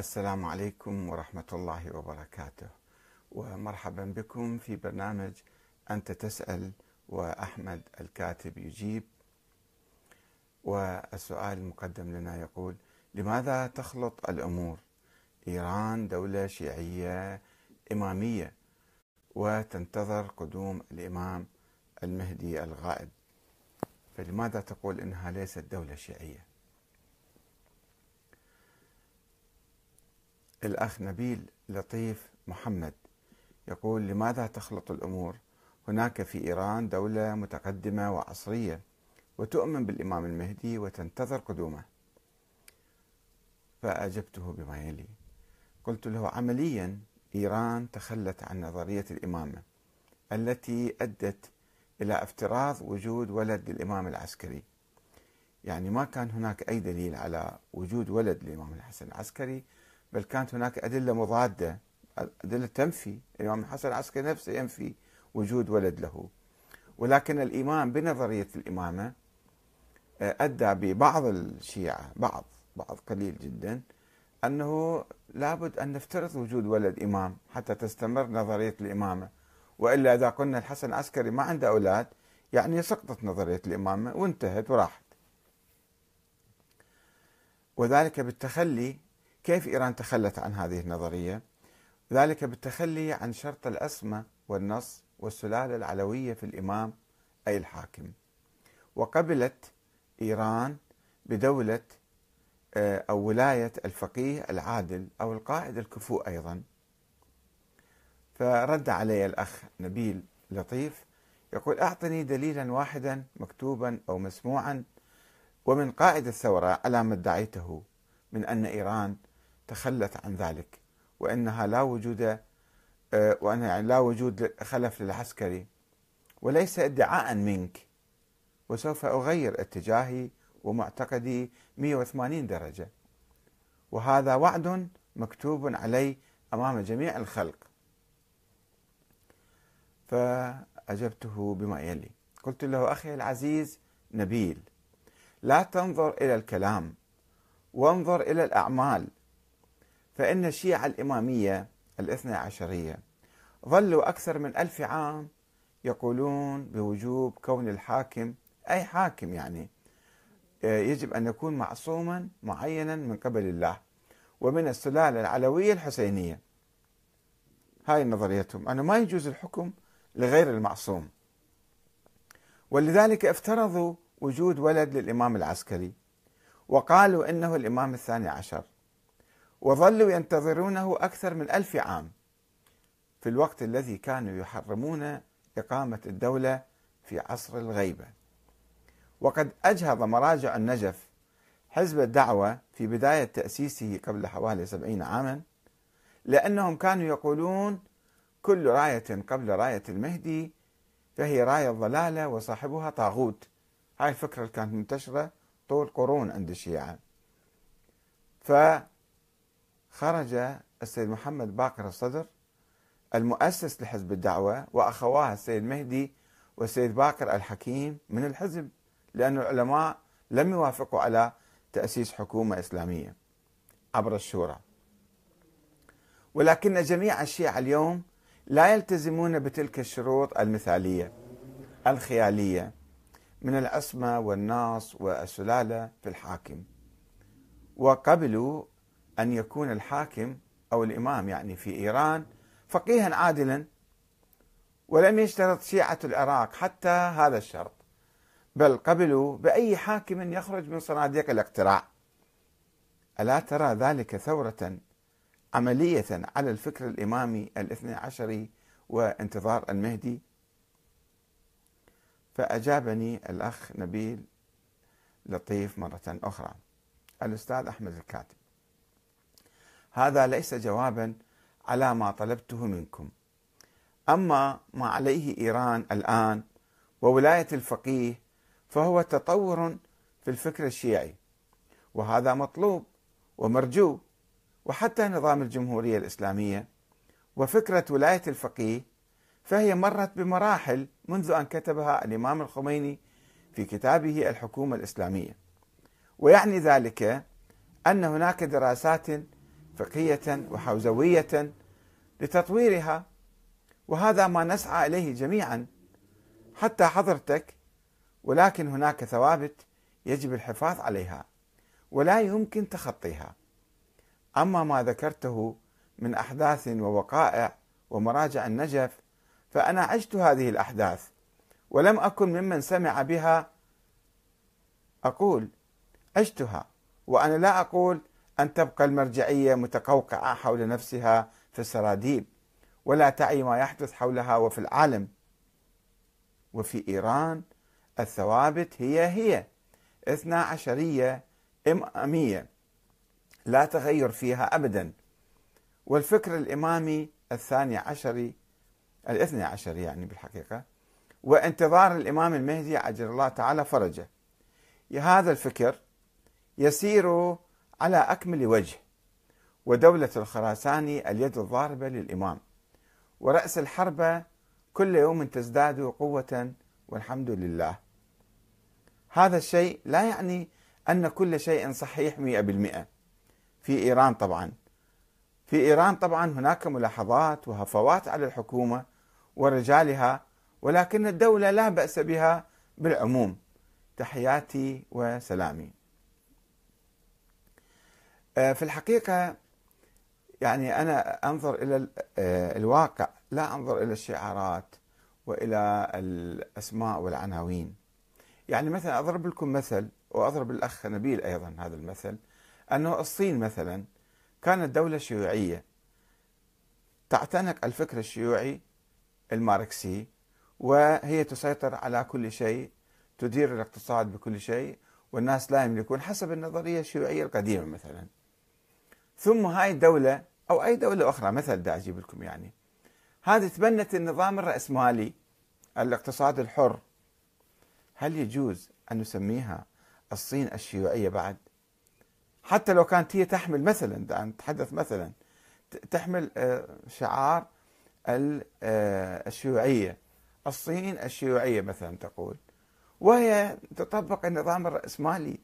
السلام عليكم ورحمة الله وبركاته. ومرحبا بكم في برنامج أنت تسأل وأحمد الكاتب يجيب. والسؤال المقدم لنا يقول لماذا تخلط الأمور؟ إيران دولة شيعية إمامية وتنتظر قدوم الإمام المهدي الغائب. فلماذا تقول إنها ليست دولة شيعية؟ الأخ نبيل لطيف محمد يقول لماذا تخلط الأمور؟ هناك في إيران دولة متقدمة وعصرية وتؤمن بالإمام المهدي وتنتظر قدومه. فأجبته بما يلي. قلت له عمليا إيران تخلت عن نظرية الإمامة التي أدت إلى افتراض وجود ولد للإمام العسكري. يعني ما كان هناك أي دليل على وجود ولد للإمام الحسن العسكري بل كانت هناك أدلة مضادة أدلة تنفي. الإمام الحسن العسكري نفسه ينفي وجود ولد له. ولكن الإمام بنظرية الإمامة آه، أدى ببعض الشيعة بعض بعض قليل جدا أنه لابد أن نفترض وجود ولد إمام حتى تستمر نظرية الإمامة. وإلا إذا قلنا الحسن العسكري ما عنده أولاد يعني سقطت نظرية الإمامة وانتهت وراحت. وذلك بالتخلي كيف إيران تخلت عن هذه النظرية؟ ذلك بالتخلي عن شرط الأسمة والنص والسلالة العلوية في الإمام أي الحاكم وقبلت إيران بدولة آه، أو ولاية الفقيه العادل أو القائد الكفؤ أيضا فرد علي الأخ نبيل لطيف يقول أعطني دليلا واحدا مكتوبا أو مسموعا ومن قائد الثورة على ما ادعيته من أن إيران تخلت عن ذلك وإنها لا وجود آه، وان يعني لا وجود خلف للعسكري وليس ادعاء منك وسوف أغير اتجاهي ومعتقدي 180 درجة. وهذا وعد مكتوب علي أمام جميع الخلق. فأجبته بما يلي. قلت له أخي العزيز نبيل لا تنظر إلى الكلام وانظر إلى الأعمال فإن الشيعة الإمامية الاثنى عشرية ظلوا أكثر من ألف عام يقولون بوجوب كون الحاكم أي حاكم يعني آه، يجب أن يكون معصوما معينا من قبل الله ومن السلالة العلوية الحسينية. هاي نظريتهم. أنه ما يجوز الحكم لغير المعصوم. ولذلك افترضوا وجود ولد للإمام العسكري وقالوا إنه الإمام الثاني عشر. وظلوا ينتظرونه أكثر من ألف عام. في الوقت الذي كانوا يحرمون إقامة الدولة في عصر الغيبة. وقد أجهض مراجع النجف حزب الدعوة في بداية تأسيسه قبل حوالي سبعين عاما لأنهم كانوا يقولون كل راية قبل راية المهدي فهي راية ضلالة وصاحبها طاغوت. هاي الفكرة اللي كانت منتشرة طول قرون عند الشيعة. ف خرج السيد محمد باقر الصدر المؤسس لحزب الدعوة وأخواه السيد مهدي والسيد باقر الحكيم من الحزب لأن العلماء لم يوافقوا على تأسيس حكومة إسلامية عبر الشورى. ولكن جميع الشيعة اليوم لا يلتزمون بتلك الشروط المثالية الخيالية من العصمة والناس والسلالة في الحاكم. وقبلوا أن يكون الحاكم أو الإمام يعني في إيران فقيها عادلا ولم يشترط شيعة العراق حتى هذا الشرط بل قبلوا بأي حاكم يخرج من صناديق الاقتراع. ألا ترى ذلك ثورة عملية على الفكر الإمامي الاثني عشري وانتظار المهدي؟ فأجابني الأخ نبيل لطيف مرة أخرى الأستاذ أحمد الكاتب. هذا ليس جوابا على ما طلبته منكم. أما ما عليه إيران الآن وولاية الفقيه فهو تطور في الفكر الشيعي وهذا مطلوب ومرجو وحتى نظام الجمهورية الإسلامية وفكرة ولاية الفقيه فهي مرت بمراحل منذ أن كتبها الإمام الخميني في كتابه الحكومة الإسلامية. ويعني ذلك أن هناك دراسات فقهية وحوزوية لتطويرها وهذا ما نسعى إليه جميعا حتى حضرتك ولكن هناك ثوابت يجب الحفاظ عليها ولا يمكن تخطيها. أما ما ذكرته من أحداث ووقائع ومراجع النجف فأنا عشت هذه الأحداث ولم أكن ممن سمع بها أقول عشتها وأنا لا أقول أن تبقى المرجعية متقوقعة حول نفسها في السراديب ولا تعي ما يحدث حولها وفي العالم. وفي إيران الثوابت هي هي اثنا عشرية إمامية لا تغير فيها أبدا. والفكر الإمامي الثاني عشري الاثني عشر يعني بالحقيقة وانتظار الإمام المهدي عجل الله تعالى فرجه. هذا الفكر يسير على أكمل وجه ودولة الخراساني اليد الضاربة للإمام. ورأس الحرب كل يوم تزداد قوة والحمد لله. هذا الشيء لا يعني أن كل شيء صحيح مئة بالمئة. في إيران طبعا. في إيران طبعا هناك ملاحظات وهفوات على الحكومة ورجالها ولكن الدولة لا بأس بها بالعموم. تحياتي وسلامي. في الحقيقة يعني أنا أنظر إلى آه، الواقع لا أنظر إلى الشعارات وإلى الأسماء والعناوين. يعني مثلا أضرب لكم مثل وأضرب الأخ نبيل أيضا هذا المثل أنه الصين مثلا كانت دولة شيوعية. تعتنق الفكر الشيوعي الماركسي وهي تسيطر على كل شيء تدير الاقتصاد بكل شيء والناس لا يملكون حسب النظرية الشيوعية القديمة مثلا. ثم هاي الدولة أو أي دولة أخرى مثل دا أجيب لكم يعني. هذه تبنت النظام الرأسمالي الاقتصاد الحر. هل يجوز أن نسميها الصين الشيوعية بعد؟ حتى لو كانت هي تحمل مثلا نتحدث مثلا تحمل آه، شعار آه، الشيوعية. الصين الشيوعية مثلا تقول. وهي تطبق النظام الرأسمالي.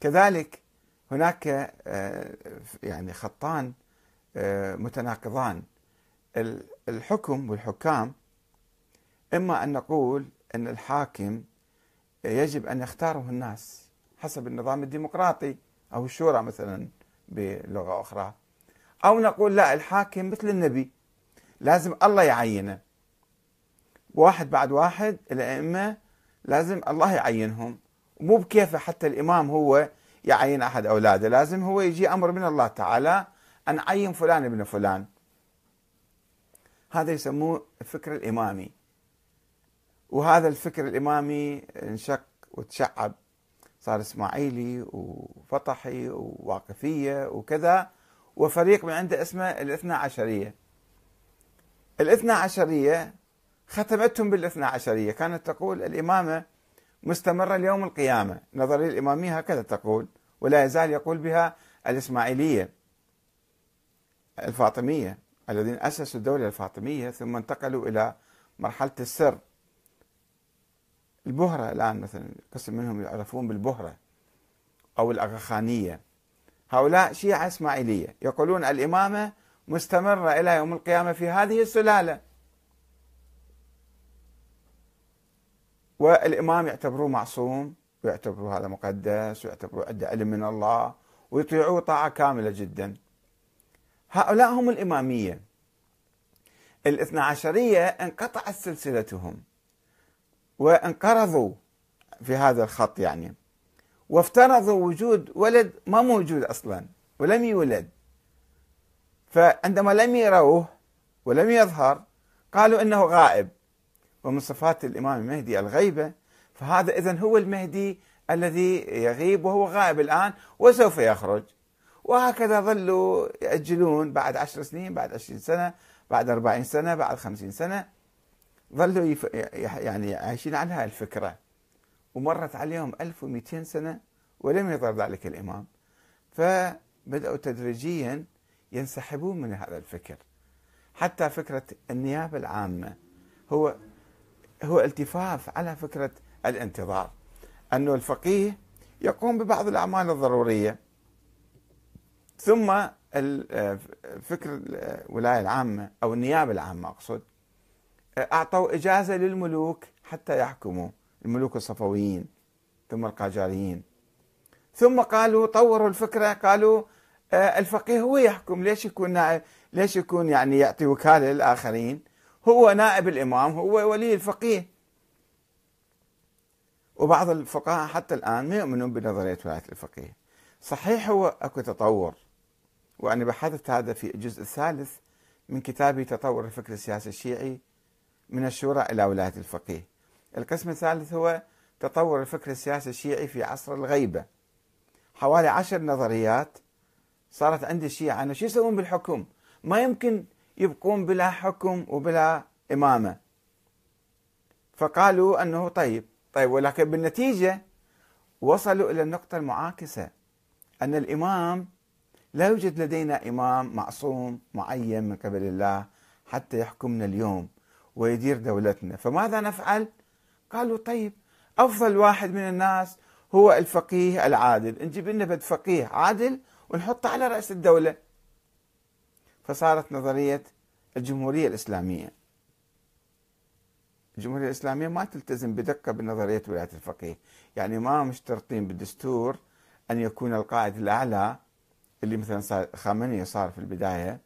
كذلك هناك آه، يعني خطان متناقضان. الحكم والحكام إما أن نقول أن الحاكم يجب أن يختاره الناس حسب النظام الديمقراطي أو الشورى مثلا بلغة أخرى. أو نقول لا الحاكم مثل النبي لازم الله يعينه. واحد بعد واحد الأئمة لازم الله يعينهم. مو بكيفه حتى الإمام هو يعين أحد أولاده. لازم هو يجي أمر من الله تعالى أن عين فلان ابن فلان. هذا يسموه الفكر الإمامي. وهذا الفكر الإمامي انشق وتشعب. صار إسماعيلي وفطحي وواقفية وكذا. وفريق من عنده اسمه الاثنى عشرية. الاثنى عشرية ختمتهم بالاثنى عشرية. كانت تقول الإمامة مستمرة ليوم القيامة. نظرية الإمامية هكذا تقول. ولا يزال يقول بها الإسماعيلية الفاطمية الذين أسسوا الدولة الفاطمية ثم انتقلوا إلى مرحلة السر. البهرة الآن مثلا قسم منهم يعرفون بالبهرة أو الأغاخانية. هؤلاء شيعة إسماعيلية يقولون الإمامة مستمرة إلى يوم القيامة في هذه السلالة. والإمام يعتبروه معصوم. ويعتبروه هذا مقدس ويعتبروه عنده علم من الله ويطيعوه طاعة كاملة جدا. هؤلاء هم الإمامية. الاثنى عشرية انقطعت سلسلتهم وانقرضوا في هذا الخط يعني. وافترضوا وجود ولد ما موجود أصلا ولم يولد. فعندما لم يروه ولم يظهر قالوا إنه غائب. ومن صفات الإمام المهدي الغيبة فهذا اذا هو المهدي الذي يغيب وهو غائب الآن وسوف يخرج. وهكذا ظلوا يأجلون بعد عشر سنين بعد عشرين سنة بعد أربعين سنة بعد خمسين سنة. ظلوا يف... يعني عايشين على هاي الفكرة. ومرت عليهم 1200 سنة ولم يظهر ذلك الإمام. فبدأوا تدريجيا ينسحبون من هذا الفكر. حتى فكرة النيابة العامة هو هو التفاف على فكرة الانتظار. أنه الفقيه يقوم ببعض الأعمال الضرورية. ثم فكر الولاية العامة أو النيابة العامة أقصد أعطوا إجازة للملوك حتى يحكموا الملوك الصفويين ثم القاجاريين. ثم قالوا طوروا الفكرة قالوا آه، الفقيه هو يحكم. ليش يكون نائب؟ ليش يكون يعني يعطي وكالة للآخرين؟ هو نائب الإمام هو ولي الفقيه. وبعض الفقهاء حتى الآن ما يؤمنون بنظرية ولاية الفقيه. صحيح هو أكو تطور وأنا بحثت هذا في الجزء الثالث من كتابي تطور الفكر السياسي الشيعي من الشورى إلى ولاية الفقيه. القسم الثالث هو تطور الفكر السياسي الشيعي في عصر الغيبة. حوالي عشر نظريات صارت عند الشيعة أنه شو يسوون بالحكم؟ ما يمكن يبقون بلا حكم وبلا إمامة. فقالوا أنه طيب طيب ولكن بالنتيجة وصلوا إلى النقطة المعاكسة أن الإمام لا يوجد لدينا إمام معصوم معين من قبل الله حتى يحكمنا اليوم ويدير دولتنا. فماذا نفعل؟ قالوا طيب أفضل واحد من الناس هو الفقيه العادل. نجيب لنا فقيه عادل ونحطه على رأس الدولة. فصارت نظرية الجمهورية الإسلامية. الجمهورية الإسلامية ما تلتزم بدقة بنظرية ولاية الفقيه. يعني ما مشترطين بالدستور أن يكون القائد الأعلى اللي مثلا صار خامنئي صار في البداية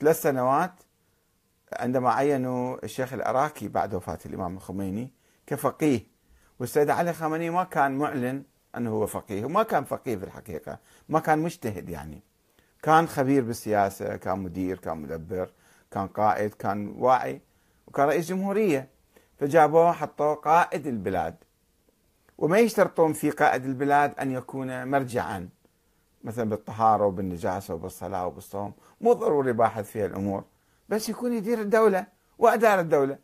ثلاث سنوات عندما عينوا الشيخ العراقي بعد وفاة الإمام الخميني كفقيه. والسيد علي خامنئي ما كان معلن أنه هو فقيه وما كان فقيه في الحقيقة ما كان مجتهد يعني. كان خبير بالسياسة كان مدير كان مدبر كان قائد كان واعي وكان رئيس جمهورية. فجابوه حطوه قائد البلاد. وما يشترطون في قائد البلاد أن يكون مرجعا مثلا بالطهارة وبالنجاسة وبالصلاة وبالصوم. مو ضروري باحث في الأمور بس يكون يدير الدولة وأدار الدولة.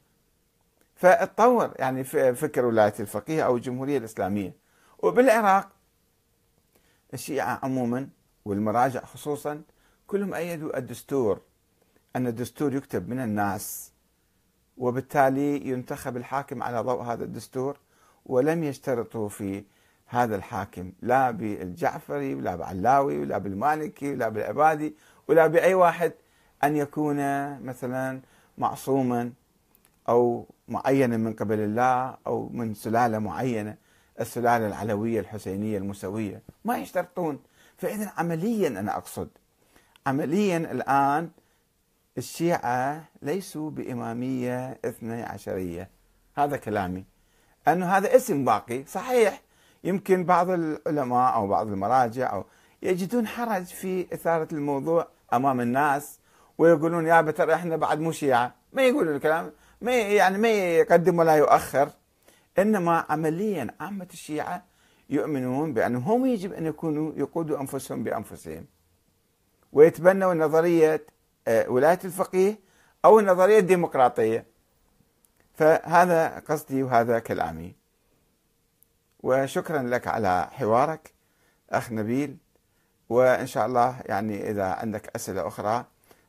فاتطور يعني فكر ولاية الفقيه أو الجمهورية الإسلامية. وبالعراق الشيعة عموما والمراجع خصوصا كلهم أيدوا الدستور أن الدستور يكتب من الناس وبالتالي ينتخب الحاكم على ضوء هذا الدستور ولم يشترطوا في هذا الحاكم لا بالجعفري ولا بعلاوي ولا بالمالكي ولا بالعبادي ولا بأي واحد أن يكون مثلا معصوما أو معينا من قبل الله أو من سلالة معينة السلالة العلوية الحسينية المسوية ما يشترطون. فإذا عمليا أنا أقصد عمليا الآن الشيعة ليسوا بإمامية اثني عشرية. هذا كلامي. أنه هذا اسم باقي. صحيح. يمكن بعض العلماء أو بعض المراجع أو يجدون حرج في إثارة الموضوع أمام الناس ويقولون يا بتر إحنا بعد مو شيعة. ما يقولون الكلام. ما يعني ما يقدم ولا يؤخر. إنما عمليا عامة الشيعة يؤمنون بانهم هم يجب أن يكونوا يقودوا أنفسهم بأنفسهم. ويتبنوا نظرية ولاية الفقيه أو النظرية الديمقراطية. فهذا قصدي وهذا كلامي. وشكرا لك على حوارك أخ نبيل. وإن شاء الله يعني إذا عندك أسئلة أخرى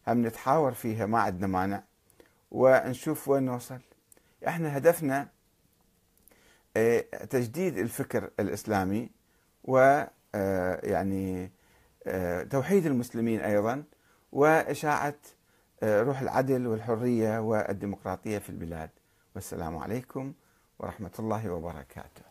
هم نتحاور فيها ما عندنا مانع. ونشوف وين نوصل. إحنا هدفنا آه، تجديد الفكر الإسلامي و آه، يعني آه، توحيد المسلمين أيضا. وإشاعة روح العدل والحرية والديمقراطية في البلاد. والسلام عليكم ورحمة الله وبركاته.